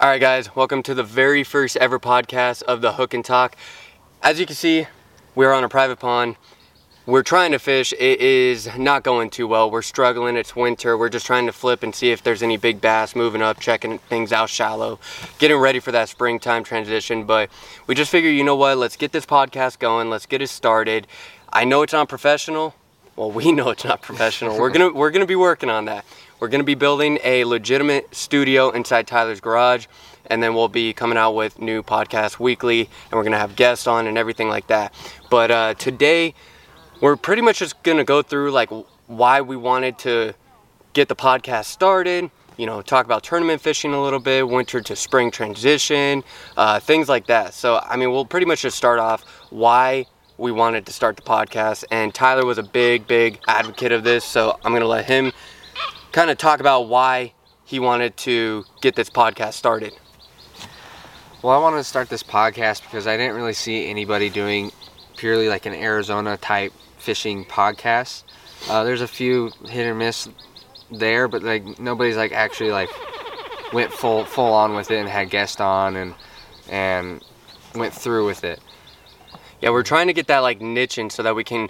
All right, guys, welcome to the very first ever podcast of the Hook and Talk. As you can see, we're on a private pond. We're trying to fish. It is not going too well. We're struggling. It's winter. We're just trying to flip and see if there's any big bass moving up, checking things out shallow, getting ready for that springtime transition. But we just figured, you know what? Let's get this podcast going. Let's get it started. I know it's not professional. Well, we know it's not professional. We're gonna we're gonna be working on that. We're going to be building a legitimate studio inside Tyler's garage, and then we'll be coming out with new podcasts weekly, and we're going to have guests on and everything like that. But uh, today, we're pretty much just going to go through like why we wanted to get the podcast started. You know, talk about tournament fishing a little bit, winter to spring transition, uh, things like that. So, I mean, we'll pretty much just start off why we wanted to start the podcast. And Tyler was a big, big advocate of this. So I'm going to let him kind of talk about why he wanted to get this podcast started. Well, I wanted to start this podcast because I didn't really see anybody doing purely like an Arizona type fishing podcast. Uh, there's a few hit or miss there, but like nobody's like actually like went full full on with it and had guests on and and went through with it. Yeah, we're trying to get that like niche in so that we can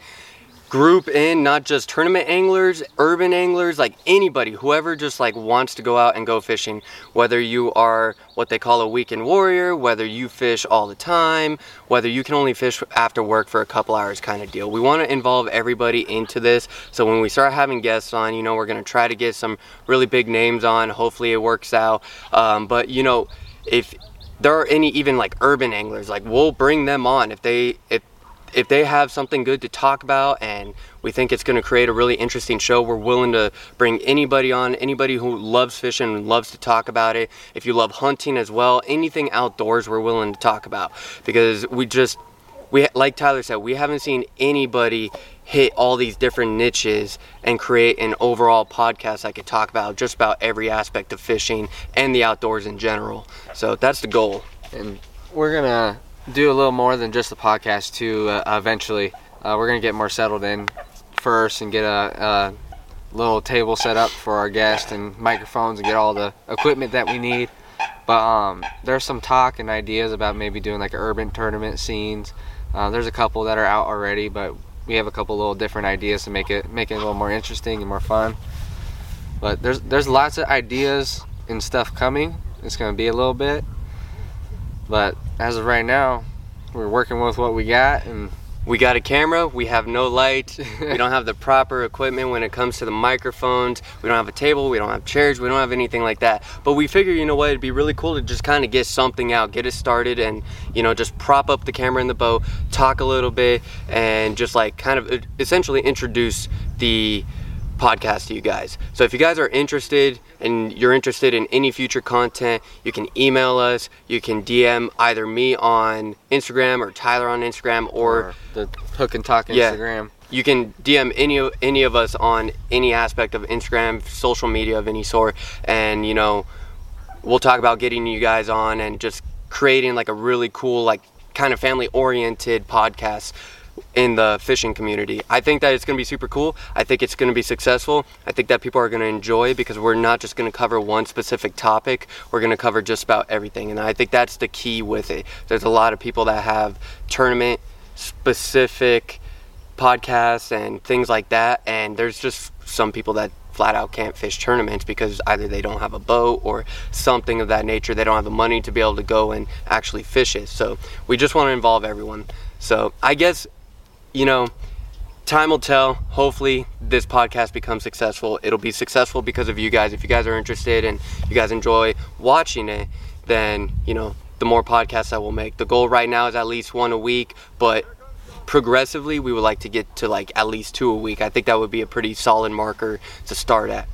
group in not just tournament anglers, urban anglers, like anybody, whoever just like wants to go out and go fishing. Whether you are what they call a weekend warrior, whether you fish all the time, whether you can only fish after work for a couple hours kind of deal. We want to involve everybody into this. So when we start having guests on, you know, we're going to try to get some really big names on. Hopefully it works out. Um, but you know, if there are any even like urban anglers, like we'll bring them on if they if if they have something good to talk about and we think it's going to create a really interesting show, we're willing to bring anybody on, anybody who loves fishing and loves to talk about it. If you love hunting as well, anything outdoors, we're willing to talk about because we just we like Tyler said, we haven't seen anybody hit all these different niches and create an overall podcast I could talk about just about every aspect of fishing and the outdoors in general. So that's the goal. And we're gonna do a little more than just the podcast too. Uh, eventually, uh, we're gonna get more settled in first and get a, a, little table set up for our guests and microphones and get all the equipment that we need. But um, there's some talk and ideas about maybe doing like urban tournament scenes. Uh, there's a couple that are out already, but we have a couple little different ideas to make it make it a little more interesting and more fun. But there's there's lots of ideas and stuff coming. It's gonna be a little bit, but as of right now, we're working with what we got and we got a camera, we have no light, we don't have the proper equipment when it comes to the microphones, we don't have a table, we don't have chairs, we don't have anything like that. But we figure, you know what, it'd be really cool to just kind of get something out, get it started, and, you know, just prop up the camera in the boat, talk a little bit, and just like kind of uh, essentially introduce the podcast to you guys. So if you guys are interested and you're interested in any future content, you can email us. You can DM either me on Instagram or Tyler on Instagram or, or the Hook and Talk yeah, Instagram. You can DM any of any of us on any aspect of Instagram, social media of any sort, and you know, we'll talk about getting you guys on and just creating like a really cool, like kind of family oriented podcast in the fishing community. I think that it's going to be super cool. I think it's going to be successful. I think that people are going to enjoy because we're not just going to cover one specific topic. We're going to cover just about everything. And I think that's the key with it. There's a lot of people that have tournament specific podcasts and things like that. And there's just some people that flat out can't fish tournaments because either they don't have a boat or something of that nature. They don't have the money to be able to go and actually fish it. So we just want to involve everyone. So I guess you know, time will tell. Hopefully, this podcast becomes successful. It'll be successful because of you guys. If you guys are interested and you guys enjoy watching it, then, you know, the more podcasts I will make. The goal right now is at least one a week, but progressively, we would like to get to like at least two a week. I think that would be a pretty solid marker to start at.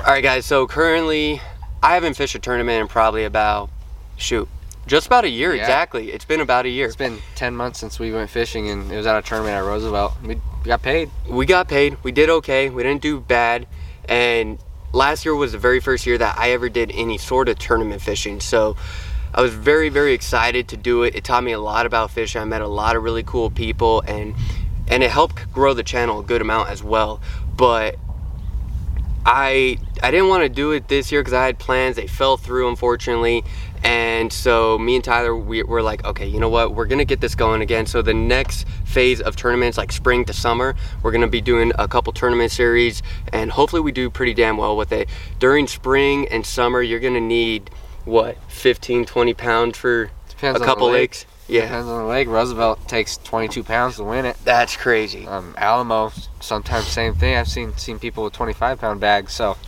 All right, guys, so currently, I haven't fished a tournament in probably about, shoot, just about a year, yeah. exactly. It's been about a year. It's been 10 months since we went fishing, and it was at a tournament at Roosevelt. We got paid. We got paid. We did okay. We didn't do bad. And last year was the very first year that I ever did any sort of tournament fishing. So I was very, very excited to do it. It taught me a lot about fishing. I met a lot of really cool people, and and it helped grow the channel a good amount as well. But I I didn't want to do it this year because I had plans. They fell through, unfortunately. And so me and Tyler, we were like, okay, you know what? We're gonna get this going again. So the next phase of tournaments, like spring to summer, we're gonna be doing a couple tournament series, and hopefully we do pretty damn well with it. During spring and summer, you're gonna need what 15, 20 pounds for Depends a couple lakes. Yeah, Depends on the lake. Roosevelt takes 22 pounds to win it. that's crazy. Um, Alamo, sometimes same thing. I've seen seen people with 25 pound bags. So,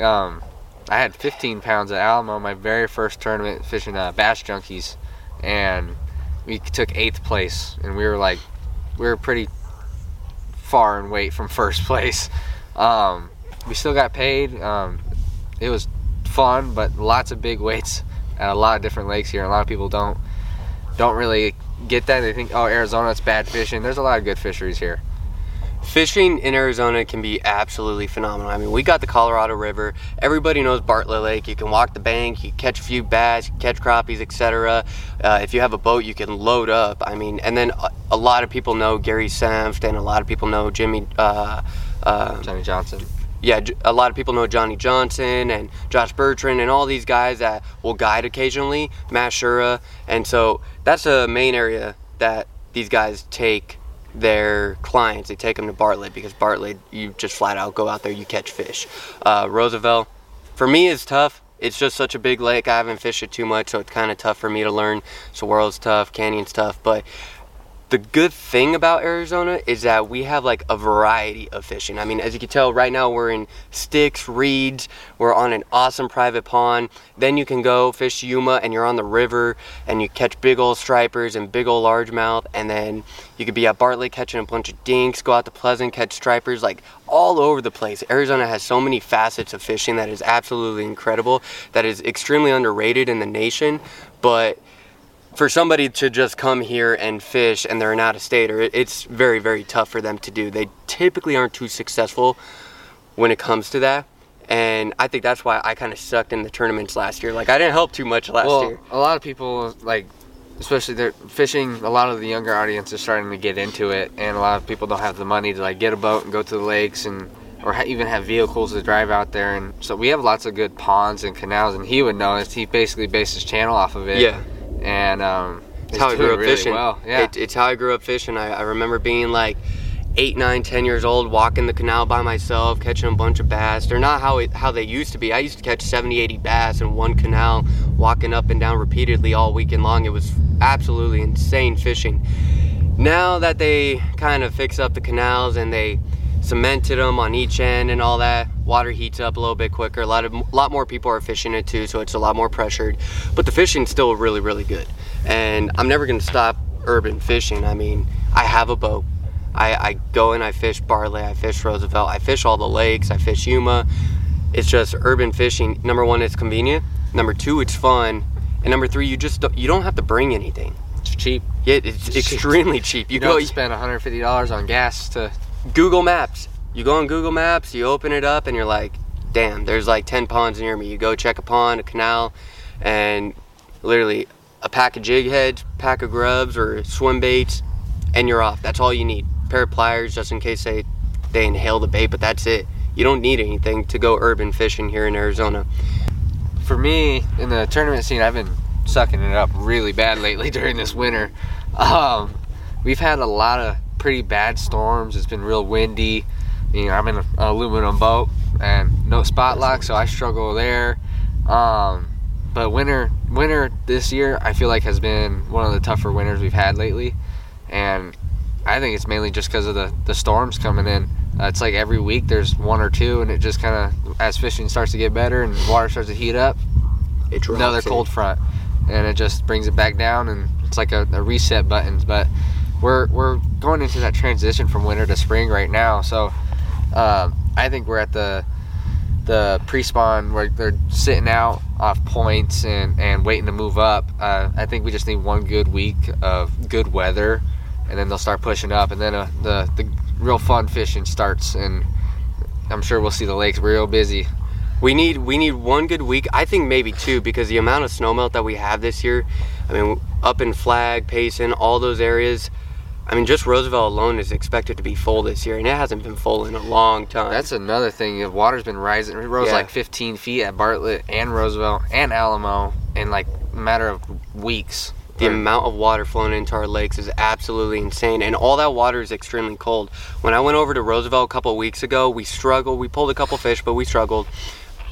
um, I had 15 pounds at Alamo my very first tournament fishing uh, Bass Junkies, and we took eighth place, and we were like, we were pretty far in weight from first place. Um, we still got paid. Um, it was fun, but lots of big weights at a lot of different lakes here. A lot of people don't don't really get that. They think, oh, Arizona, it's bad fishing. There's a lot of good fisheries here. Fishing in Arizona can be absolutely phenomenal. I mean, we got the Colorado River. Everybody knows Bartlett Lake. You can walk the bank, you catch a few bass, catch crappies, etc. Uh, if you have a boat, you can load up. I mean, and then a, a lot of people know Gary Senft, and a lot of people know Jimmy. Uh, uh, Johnny Johnson. yeah, a lot of people know Johnny Johnson and Josh Bertrand and all these guys that will guide occasionally, Matt Shura. And so that's a main area that these guys take their clients. They take them to Bartlett because Bartlett, you just flat out go out there, you catch fish. Uh, Roosevelt, for me, is tough. It's just such a big lake. I haven't fished it too much, so it's kind of tough for me to learn. Saguaro's tough, Canyon's tough, but the good thing about Arizona is that we have like a variety of fishing. I mean, as you can tell, right now we're in sticks, reeds, we're on an awesome private pond. Then you can go fish Yuma and you're on the river and you catch big old stripers and big old largemouth. And then you could be at Bartlett catching a bunch of dinks, go out to Pleasant, catch stripers, like all over the place. Arizona has so many facets of fishing that is absolutely incredible, that is extremely underrated in the nation. But for somebody to just come here and fish and they're an out of stater, it- it's very, very tough for them to do. They typically aren't too successful when it comes to that. And I think that's why I kind of sucked in the tournaments last year. Like, I didn't help too much last well, year. a lot of people like, especially they're fishing. A lot of the younger audience is starting to get into it, and a lot of people don't have the money to like get a boat and go to the lakes and or even have vehicles to drive out there. And so we have lots of good ponds and canals, and he would know this. He basically based his channel off of it. Yeah. And um, It's how I grew up really fishing. Well, yeah. It, it's how I grew up fishing. I, I remember being like eight, nine, ten years old, walking the canal by myself, catching a bunch of bass. They're not how it, how they used to be. I used to catch 70, 80 bass in one canal, walking up and down repeatedly all weekend long. It was absolutely insane fishing. Now that they kind of fix up the canals and they cemented them on each end and all that, water heats up a little bit quicker. A lot of a lot more people are fishing it too, so it's a lot more pressured. But the fishing's still really, really good. And I'm never gonna stop urban fishing. I mean, I have a boat. I, I go and I fish Bartlett, I fish Roosevelt, I fish all the lakes, I fish Yuma. It's just urban fishing. Number one, it's convenient. Number two, it's fun. And number three, you just don't, you don't have to bring anything. it's cheap. Yeah, it's It's extremely cheap. You You go spend 150 dollars on gas to. Google Maps. You go on Google Maps, you open it up, and you're like, damn, there's like 10 ponds near me. You go check a pond, a canal, and literally a pack of jig heads, pack of grubs, or swim baits, and you're off. That's all you need. pair of pliers just in case they, they inhale the bait, but that's it. You don't need anything to go urban fishing here in Arizona. for me in the tournament scene i've been sucking it up really bad lately during this winter um, we've had a lot of pretty bad storms. It's been real windy. You know i'm in an aluminum boat and no spot lock so i struggle there. Um, but winter winter this year i feel like has been one of the tougher winters we've had lately. And i think it's mainly just because of the, the storms coming in. Uh, it's like every week there's one or two and it just kind of as fishing starts to get better and water starts to heat up It another cold front. And it just brings it back down and it's like a, a reset button but we're we're going into that transition from winter to spring right now so um, i think we're at the the pre-spawn where they're sitting out off points and and waiting to move up uh, i think we just need one good week of good weather and then they'll start pushing up and then uh, the the real fun fishing starts and i'm sure we'll see the lakes real busy We need we need one good week. I think maybe two because the amount of snowmelt that we have this year. I mean, up in Flag, Payson, all those areas. I mean, just Roosevelt alone is expected to be full this year, and it hasn't been full in a long time. That's another thing. The water's been rising. It rose Yeah. like 15 feet at Bartlett and Roosevelt and Alamo in like a matter of weeks. the Or- amount of water flowing into our lakes is absolutely insane, and all that water is extremely cold. When I went over to Roosevelt a couple weeks ago, we struggled. We pulled a couple fish, but we struggled.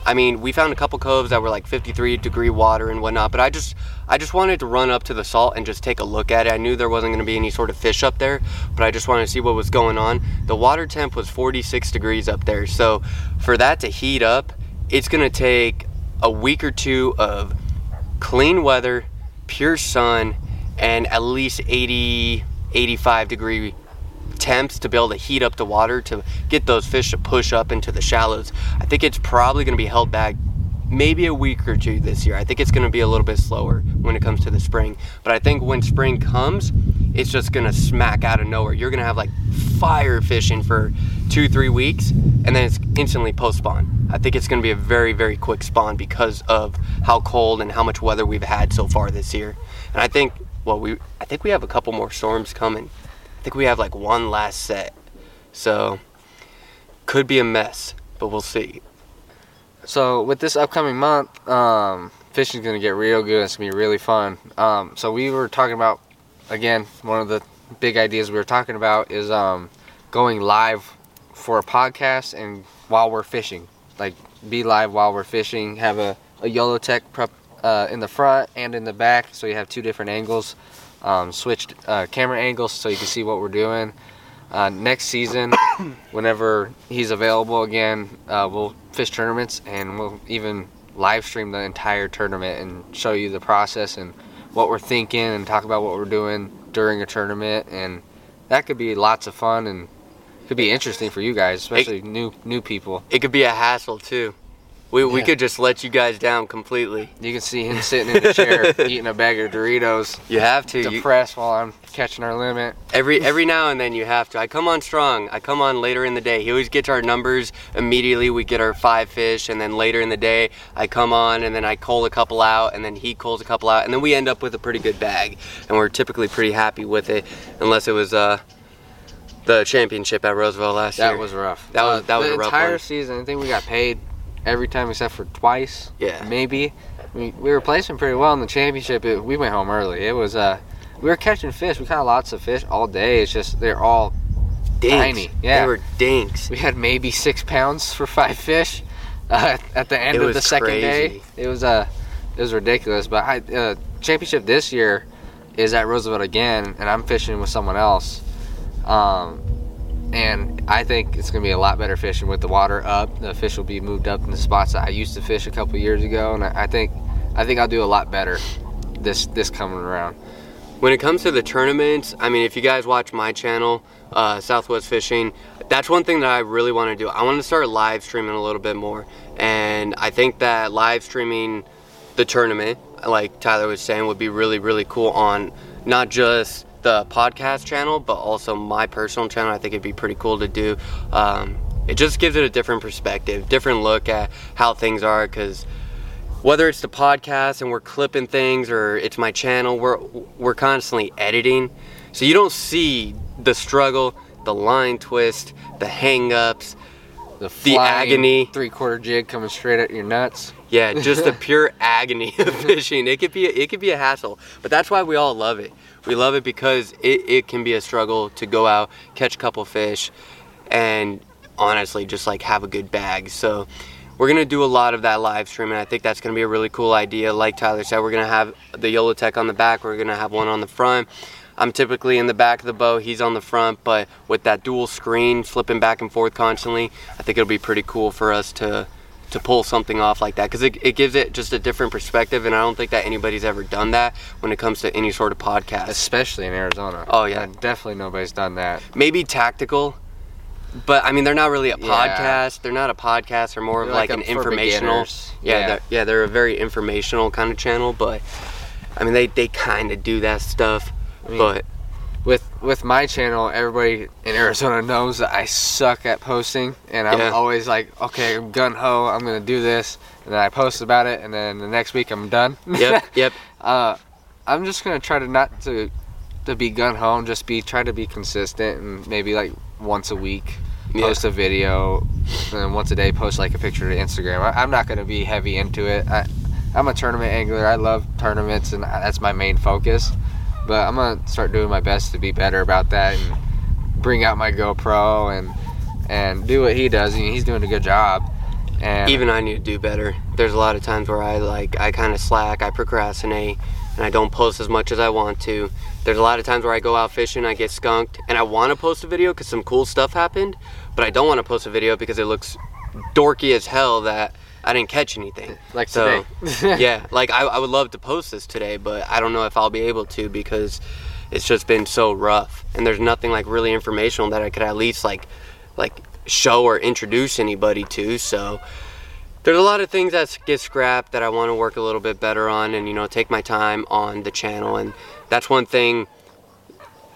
I mean, we found a couple coves that were like 53 degree water and whatnot, but I just, I just wanted to run up to the salt and just take a look at it. I knew there wasn't going to be any sort of fish up there, but I just wanted to see what was going on. The water temp was 46 degrees up there, so for that to heat up, it's going to take a week or two of clean weather, pure sun, and at least 80, 85 degree temps to be able to heat up the water to get those fish to push up into the shallows. I think it's probably going to be held back maybe a week or two this year. I think it's going to be a little bit slower when it comes to the spring. But I think when spring comes, it's just going to smack out of nowhere. You're going to have like fire fishing for two, three weeks, and then it's instantly post spawn. I think it's going to be a very, very quick spawn because of how cold and how much weather we've had so far this year. And I think, well, we, I think we have a couple more storms coming. I think we have like one last set. So, could be a mess, but we'll see. So with this upcoming month, um, fishing's gonna get real good. It's gonna be really fun. Um, so we were talking about, again, one of the big ideas we were talking about is um, going live for a podcast and while we're fishing, like be live while we're fishing. Have a a YOLO Tech prep uh, in the front and in the back, so you have two different angles, um, switched uh, camera angles, so you can see what we're doing. Uh, next season, whenever he's available again, uh, we'll fish tournaments and we'll even live stream the entire tournament and show you the process and what we're thinking and talk about what we're doing during a tournament and that could be lots of fun and could be interesting for you guys, especially new new people. It could be a hassle too. We, we Yeah. could just let you guys down completely. You can see him sitting in the chair eating a bag of Doritos, You have to. You, depressed while I'm catching our limit. every every now and then you have to. I come on strong. I come on later in the day. He always gets our numbers immediately. We get our five fish, and then later in the day I come on, and then I cull a couple out, and then he culls a couple out, and then we end up with a pretty good bag, and we're typically pretty happy with it, unless it was uh the championship at Roosevelt last That year. That was rough. That was- Uh, that was the a rough entire one. season. I think we got paid every time except for twice. Yeah. maybe. We, we were placing pretty well in the championship. It, we went home early. It was uh, we were catching fish. We caught lots of fish all day. It's just they're all. dinks. tiny, yeah. They were dinks. We had maybe six pounds for five fish. Uh, at the end It of the second day, it was uh, it was ridiculous. But I uh, championship this year is at Roosevelt again, and I'm fishing with someone else. Um, and I think it's gonna be a lot better fishing with the water up. The fish will be moved up in the spots that I used to fish a couple years ago, and I, I think I think I'll do a lot better this this coming around. When it comes to the tournaments, I mean, if you guys watch my channel, uh, Southwest Fishing, that's one thing that I really want to do. I want to start live streaming a little bit more. And I think that live streaming the tournament, like Tyler was saying, would be really, really cool on not just the podcast channel, but also my personal channel. I think it'd be pretty cool to do. Um, it just gives it a different perspective, different look at how things are, because whether it's the podcast and we're clipping things or it's my channel we're we're constantly editing so you don't see the struggle the line twist the hang-ups The, The agony. three quarter jig coming straight at your nuts. yeah just the pure agony of fishing it could be a, it could be a hassle but that's why we all love it we love it because it, it can be a struggle to go out catch a couple fish and honestly just like have a good bag. So we're gonna do a lot of that live stream and i think that's gonna be a really cool idea. Like tyler said we're gonna have the yolo tech on the back. We're gonna have one on the front. I'm typically in the back of the boat. He's on the front but with that dual screen flipping back and forth constantly i think it'll be pretty cool for us to to pull something off like that because it, it gives it just a different perspective and i don't think that anybody's ever done that when it comes to any sort of podcast Especially in Arizona. Oh, yeah. Uh, definitely nobody's done that. maybe tactical but i mean they're not really a Yeah. podcast they're not a podcast they're more of They're like, like an informational yeah Yeah. They're, yeah they're a very informational kind of channel but i mean they, they kind of do that stuff I mean, but With with my channel, everybody in Arizona knows that I suck at posting, and I'm Yeah. always like, okay, I'm gun ho, I'm gonna do this, and then I post about it, and then the next week I'm done. yep yep uh, I'm just gonna try to not to to be gun home. Just be try to be consistent and maybe like once a week Yeah. post a video, and then once a day post like a picture to Instagram. I, I'm not gonna be heavy into it. I, I'm a tournament angler. I love tournaments, and that's my main focus. But I'm gonna start doing my best to be better about that and bring out my GoPro and and do what he does. He's doing a good job. And even I need to do better. There's a lot of times where I like I kind of slack, I procrastinate, and I don't post as much as I want to. There's a lot of times where I go out fishing, I get skunked, and I want to post a video because some cool stuff happened, but I don't want to post a video because it looks dorky as hell that I didn't catch anything. like So, today. yeah, like I, I would love to post this today, but I don't know if I'll be able to because it's just been so rough, and there's nothing like really informational that I could at least like like show or introduce anybody to. So there's a lot of things that get scrapped that I want to work a little bit better on, and you know take my time on the channel, and that's one thing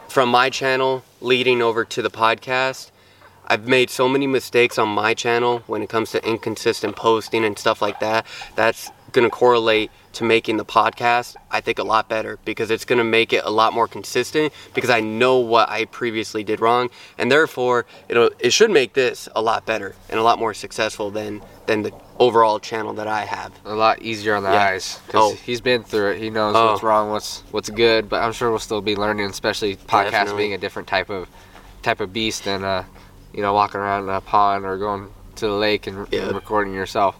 from my channel leading over to the podcast. I've made so many mistakes on my channel when it comes to inconsistent posting and stuff like that. That's going to correlate to making the podcast, I think, a lot better because it's going to make it a lot more consistent because I know what I previously did wrong. And therefore, it'll, it should make this a lot better and a lot more successful than, than the overall channel that I have. a lot easier on the Yeah. eyes because Oh. he's been through it. He knows Oh. what's wrong, what's what's good. But I'm sure we'll still be learning, especially podcast Definitely. being a different type of type of beast than uh, you know walking around in a pond or going to the lake and, Yeah. and recording yourself.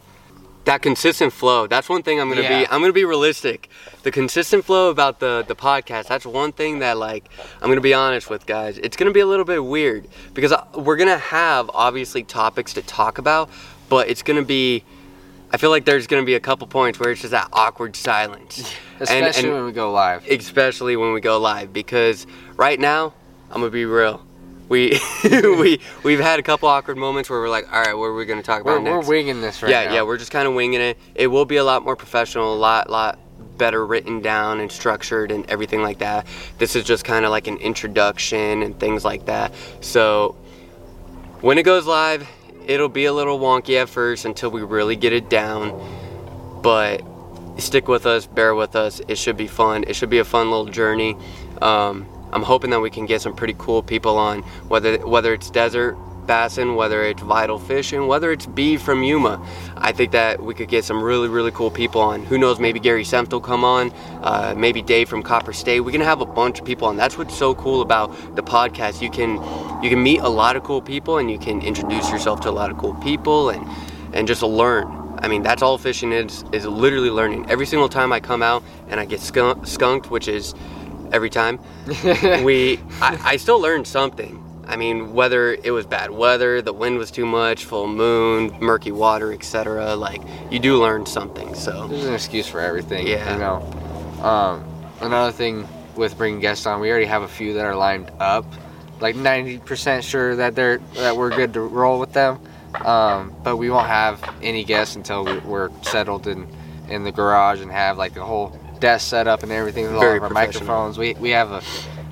that consistent flow that's one thing i'm gonna Yeah. be i'm gonna be realistic the consistent flow about the the podcast that's one thing that like i'm gonna be honest with guys it's gonna be a little bit weird because uh, we're gonna have obviously topics to talk about but it's gonna be i feel like there's gonna be a couple points where it's just that awkward silence Especially and, and when we go live. especially when we go live because right now i'm gonna be real we we we've had a couple awkward moments where we're like all right what are we gonna talk We're, about we're winging this right yeah, now. yeah, we're just kind of winging it. It will be a lot more professional, a lot, lot better written down and structured and everything like that. This is just kind of like an introduction and things like that. So when it goes live, it'll be a little wonky at first until we really get it down. But stick with us, bear with us. It should be fun. It should be a fun little journey. Um, I'm hoping that we can get some pretty cool people on, whether whether it's desert bassin, whether it's vital fishing, whether it's B from Yuma. I think that we could get some really really cool people on. Who knows? Maybe Gary Senft will come on. Uh, maybe Dave from Copper State. We can have a bunch of people on. That's what's so cool about the podcast. You can you can meet a lot of cool people and you can introduce yourself to a lot of cool people and and just learn. I mean, that's all fishing is is literally learning. Every single time I come out and I get skunked, which is every time, we I, I still learned something. I mean, whether it was bad weather, the wind was too much, full moon, murky water, etc. Like you do learn something. So There's an excuse for everything. Yeah. You know. Um, another thing with bringing guests on, we already have a few that are lined up. Like 90% sure that they're that we're good to roll with them. Um, but we won't have any guests until we- we're settled in in the garage and have like the whole desk set up and everything all Very of our microphones. We we have a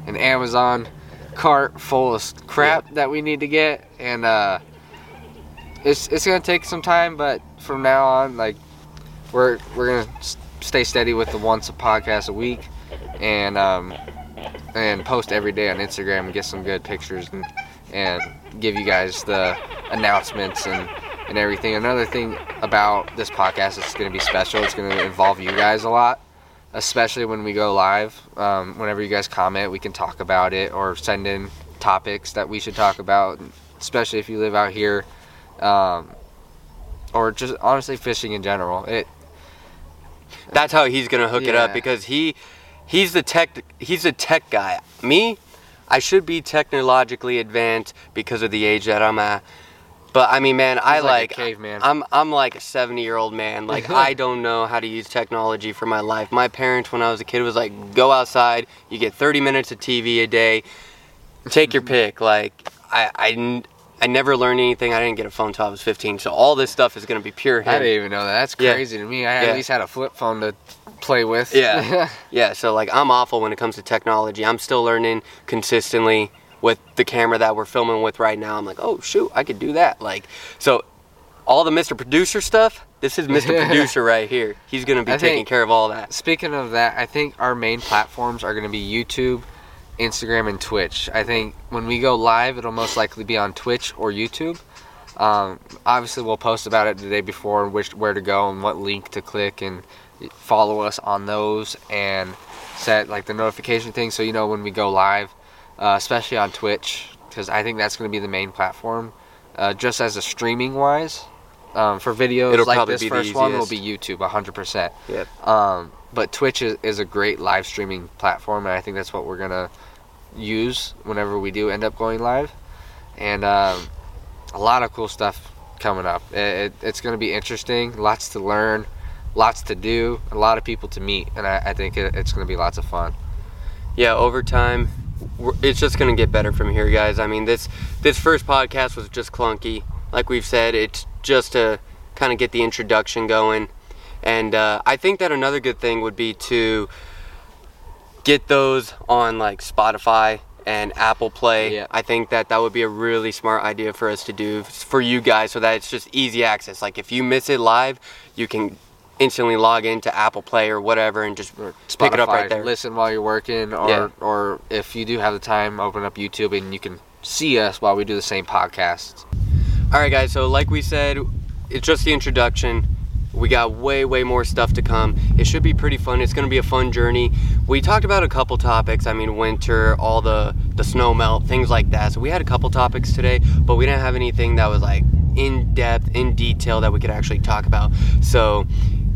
an Amazon cart full of crap that we need to get and uh it's it's gonna take some time but from now on like we're we're gonna stay steady with the once a podcast a week and um and post every day on instagram and get some good pictures and and give you guys the announcements and and everything. Another thing about this podcast it's gonna be special. It's gonna involve you guys a lot especially when we go live um, whenever you guys comment we can talk about it or send in topics that we should talk about especially if you live out here um, or just honestly fishing in general. It that's how he's gonna hook it up because he he's the tech he's the tech guy. Me, I should be technologically advanced because of the age that I'm at. But I mean, man, I like like, a caveman. I'm I'm like a 70 year old man. Like I don't know how to use technology for my life. My parents, when I was a kid, was like, go outside. You get 30 minutes of TV a day. Take your pick. Like I, I I never learned anything. I didn't get a phone until I was 15. So all this stuff is gonna be pure I didn't even know that. That's Yeah. crazy to me. I Yeah. at least had a flip phone to play with. Yeah. Yeah, so like I'm awful when it comes to technology. I'm still learning consistently with the camera that we're filming with right now. I'm like, oh shoot, I could do that. Like, so all the Mr. Producer stuff. This is Mr. Producer right here. He's gonna be I taking think- care of all that. Speaking of that, I think our main platforms are going to be YouTube Instagram and Twitch. I think when we go live, it'll most likely be on Twitch or YouTube. Um, obviously, we'll post about it the day before, which where to go and what link to click, and follow us on those, and set like the notification thing so you know when we go live, uh, especially on Twitch, because I think that's going to be the main platform, uh, just as a streaming wise. Um, for videos It'll like probably this first one will be. YouTube 100%. Yep. Um, but Twitch is, is a great live streaming platform, and I think that's what we're gonna use whenever we do end up going live. And um, a lot of cool stuff coming up. It, it, it's gonna be interesting. Lots to learn, lots to do, a lot of people to meet, and I, I think it, it's gonna be lots of fun. yeah over time it's just gonna get better from here guys. I mean this this first podcast was just clunky. Like we've said it's just to kind of get the introduction going. And uh, i think that another good thing would be to get those on like spotify and apple play. Yeah. i think that that would be a really smart idea for us to do for you guys so that it's just easy access. Like if you miss it live you can instantly log into apple play or whatever and just Or pick it up right there Listen while you're working, or Yeah. or if you do have the time, open up YouTube and you can see us while we do the same podcast. All right, guys. So, like we said, it's just the introduction. We got way, way more stuff to come. It should be pretty fun. It's going to be a fun journey. We talked about a couple topics. I mean, winter, all the the snow melt, things like that. So we had a couple topics today, but we didn't have anything that was like in depth, in detail that we could actually talk about. So,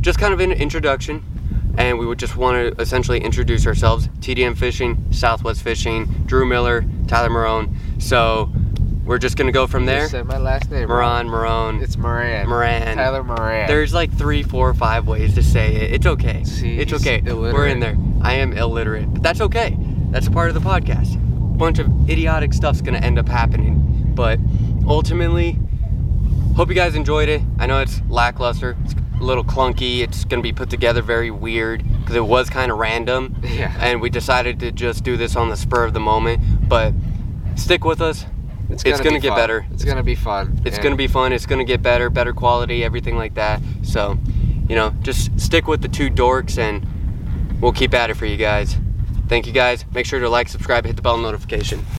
just kind of an introduction. And we would just want to essentially introduce ourselves. TDM Fishing, Southwest Fishing, Drew Miller, Tyler Marone. So we're just gonna go from You there. said my last name. Moran, Marone. It's Moran. Moran. Tyler Moran. There's like three, four, five ways to say it. It's okay. See, it's okay. We're in there. I am illiterate, but that's okay. That's a part of the podcast. A bunch of idiotic stuff's gonna end up happening, but ultimately, hope you guys enjoyed it. I know it's lackluster. It's a little clunky. It's gonna be put together very weird because it was kind of random, Yeah. and we decided to just do this on the spur of the moment. But stick with us. It's gonna be get fun. better. It's gonna be fun. It's And gonna be fun. It's gonna get better, better quality, everything like that. So, you know, just stick with the two dorks, and we'll keep at it for you guys. Thank you guys. Make sure to like, subscribe, hit the bell notification.